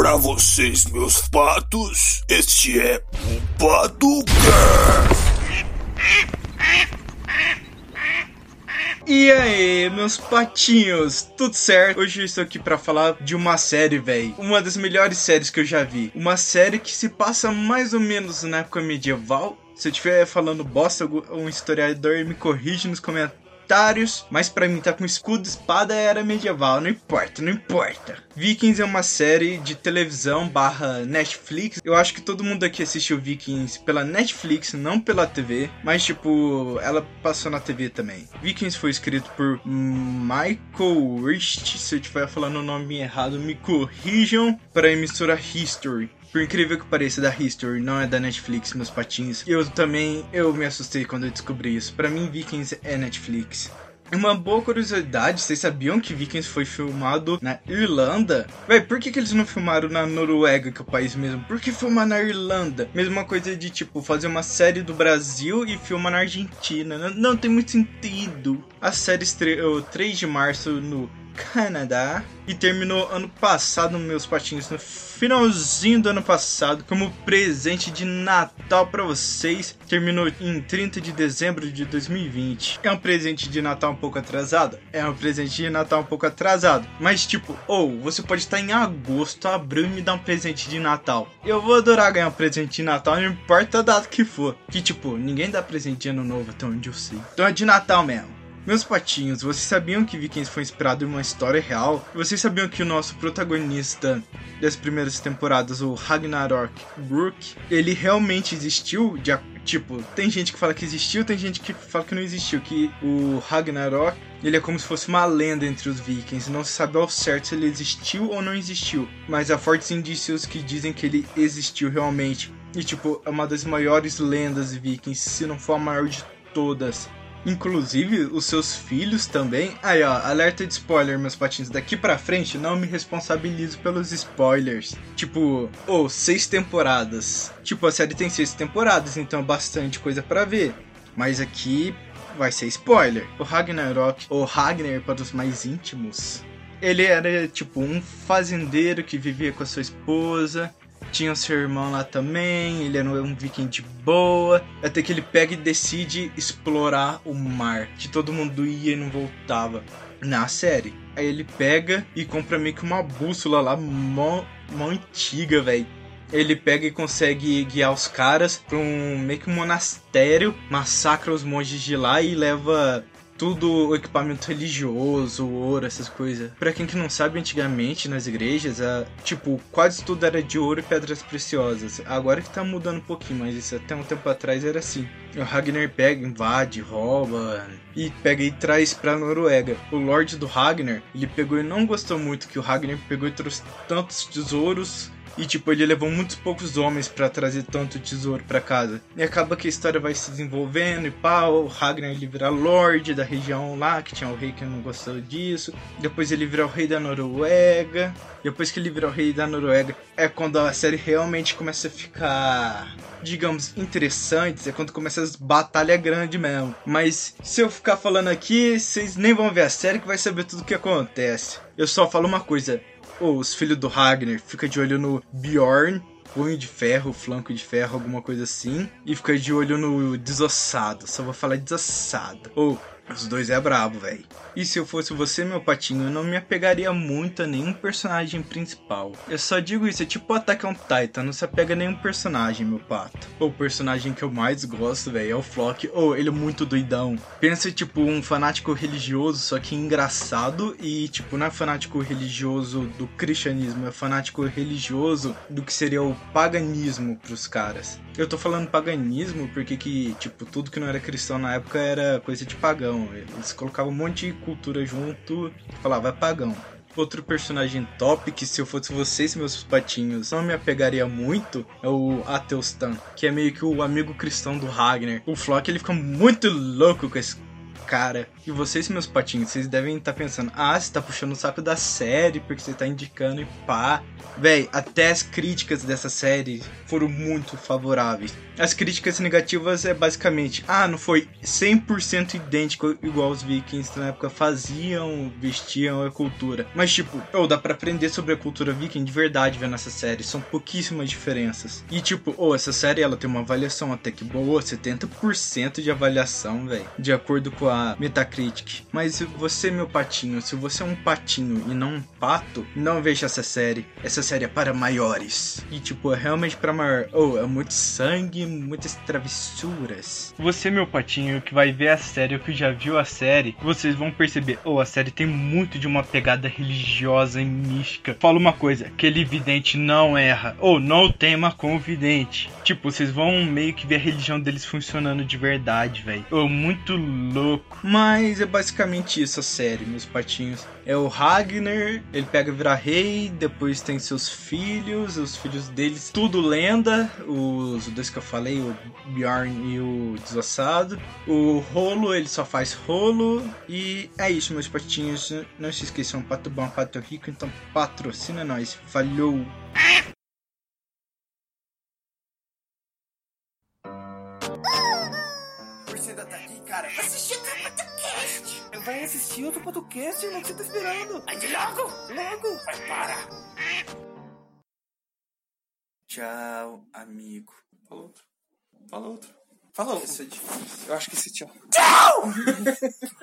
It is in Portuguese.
Pra vocês, meus patos, este é o Paducast. E aí, meus patinhos, tudo certo? Hoje eu estou aqui para falar de uma série, velho. Uma das melhores séries que eu já vi. Uma série que se passa mais ou menos na época medieval. Se eu estiver falando bosta, um historiador me corrige nos comentários comentários, mas para mim tá com escudo espada era medieval, não importa, não importa. Vikings é uma série de televisão barra Netflix. Eu acho que todo mundo aqui assistiu Vikings pela Netflix, não pela TV, mas tipo, ela passou na TV também. Vikings foi escrito por Michael Rist, se eu estiver falando o nome errado, me corrijam, para a emissora History. Por incrível que pareça, da History, não é da Netflix, meus patinhos. Eu também, eu me assustei quando eu descobri isso. Para mim, Vikings é Netflix. Uma boa curiosidade, vocês sabiam que Vikings foi filmado na Irlanda? Véi, por que, que eles não filmaram na Noruega, que é o país mesmo? Por que filmar na Irlanda? Mesma coisa de, tipo, fazer uma série do Brasil e filmar na Argentina. Não, não tem muito sentido. A série estreou 3 de março no Canadá e terminou ano passado, meus patinhos, no finalzinho do ano passado, como presente de Natal para vocês. Terminou em 30 de dezembro de 2020. É um presente de Natal um pouco atrasado? É um presente de Natal um pouco atrasado. Mas, tipo, ou oh, você pode estar em agosto, abril e me dar um presente de Natal. Eu vou adorar ganhar um presente de Natal, não importa a data que for. Que, tipo, ninguém dá presente de ano novo, até onde eu sei. Então é de Natal mesmo. Meus patinhos, vocês sabiam que Vikings foi inspirado em uma história real? Vocês sabiam que o nosso protagonista das primeiras temporadas, o Ragnarok Brook, ele realmente existiu? De, tipo, tem gente que fala que existiu, tem gente que fala que não existiu, que o Ragnarok ele é como se fosse uma lenda entre os vikings. Não se sabe ao certo se ele existiu ou não existiu. Mas há fortes indícios que dizem que ele existiu realmente. E, tipo, é uma das maiores lendas vikings, se não for a maior de todas. Inclusive, os seus filhos também. Aí, ó, alerta de spoiler, meus patinhos. Daqui pra frente, não me responsabilizo pelos spoilers. Tipo, ou oh, seis temporadas. Tipo, a série tem seis temporadas, então é bastante coisa para ver. Mas aqui vai ser spoiler. O Ragnarok, ou Ragnar para os mais íntimos, ele era tipo um fazendeiro que vivia com a sua esposa tinha seu irmão lá também, ele era um viking de boa. Até que ele pega e decide explorar o mar, que todo mundo ia e não voltava na série. Aí ele pega e compra meio que uma bússola lá, mó, mó antiga, velho. Ele pega e consegue guiar os caras pra um meio que um monastério, massacra os monges de lá e leva tudo equipamento religioso, ouro, essas coisas. Para quem que não sabe, antigamente nas igrejas, a, tipo, quase tudo era de ouro e pedras preciosas. Agora que tá mudando um pouquinho, mas isso até um tempo atrás era assim. O Ragnar pega, invade, rouba e pega e traz pra Noruega. O Lorde do Ragnar, ele pegou e não gostou muito que o Ragnar pegou e trouxe tantos tesouros e tipo, ele levou muitos poucos homens para trazer tanto tesouro para casa. E acaba que a história vai se desenvolvendo e pá, o Ragnar ele vira lord da região lá, que tinha o rei que não gostou disso. Depois ele vira o rei da Noruega. Depois que ele vira o rei da Noruega, é quando a série realmente começa a ficar, digamos, interessante. É quando começa as batalhas grandes mesmo. Mas se eu ficar falando aqui, vocês nem vão ver a série que vai saber tudo o que acontece. Eu só falo uma coisa: os filhos do Ragnar, fica de olho no Bjorn, punho de ferro, flanco de ferro, alguma coisa assim. E fica de olho no desossado, só vou falar desossado. Ou os dois é brabo, velho. E se eu fosse você, meu patinho, eu não me apegaria muito a nenhum personagem principal. Eu só digo isso, é tipo Attack on Titan, não se apega a nenhum personagem, meu pato. O personagem que eu mais gosto, velho, é o Flock. Ou oh, ele é muito doidão. Pensa, tipo, um fanático religioso, só que engraçado. E, tipo, não é fanático religioso do cristianismo, é fanático religioso do que seria o paganismo pros caras. Eu tô falando paganismo porque que, tipo, tudo que não era cristão na época era coisa de pagão. Eles colocavam um monte de cultura junto e falavam, é pagão. Outro personagem top que se eu fosse vocês, meus patinhos, não me apegaria muito é o Ateustan, que é meio que o amigo cristão do Ragnar. O Flock ele fica muito louco com esse cara. E vocês, meus patinhos, vocês devem estar pensando, ah, você tá puxando o saco da série porque você tá indicando e pá. Véi, até as críticas dessa série foram muito favoráveis. As críticas negativas é basicamente, ah, não foi 100% idêntico igual os vikings na época faziam, vestiam a cultura. Mas tipo, oh, dá para aprender sobre a cultura viking de verdade vendo essa série, são pouquíssimas diferenças. E tipo, oh, essa série ela tem uma avaliação até que boa, 70% de avaliação, velho, de acordo com a Metacritic. Mas se você, meu patinho, se você é um patinho e não um pato, não veja essa série. Essa série é para maiores. E tipo, é realmente para maior. Oh, é muito sangue, muitas travessuras. Você, meu patinho, que vai ver a série ou que já viu a série, vocês vão perceber, oh, a série tem muito de uma pegada religiosa e mística. Fala uma coisa, aquele vidente não erra, ou não tema com o vidente. Tipo, vocês vão meio que ver a religião deles funcionando de verdade, velho. Oh, muito louco. Mas é basicamente isso a série, meus patinhos. É o Ragnar, ele pega virar rei, depois tem seus filhos, os filhos deles, tudo lenda, os dois que eu falei, o Bjorn e o Desossado. O Rolo, ele só faz rolo. E é isso, meus patinhos. Não se esqueçam, pato bom, pato rico, então patrocina nós. Falhou! Torcida tá aqui, cara. Vai assistir outro podcast, irmão. O que você tá esperando? Vai de logo. Logo. Vai, para. Tchau, amigo. Fala outro. Fala outro. Fala outro. Isso é difícil. Eu acho que esse tchau. Tchau!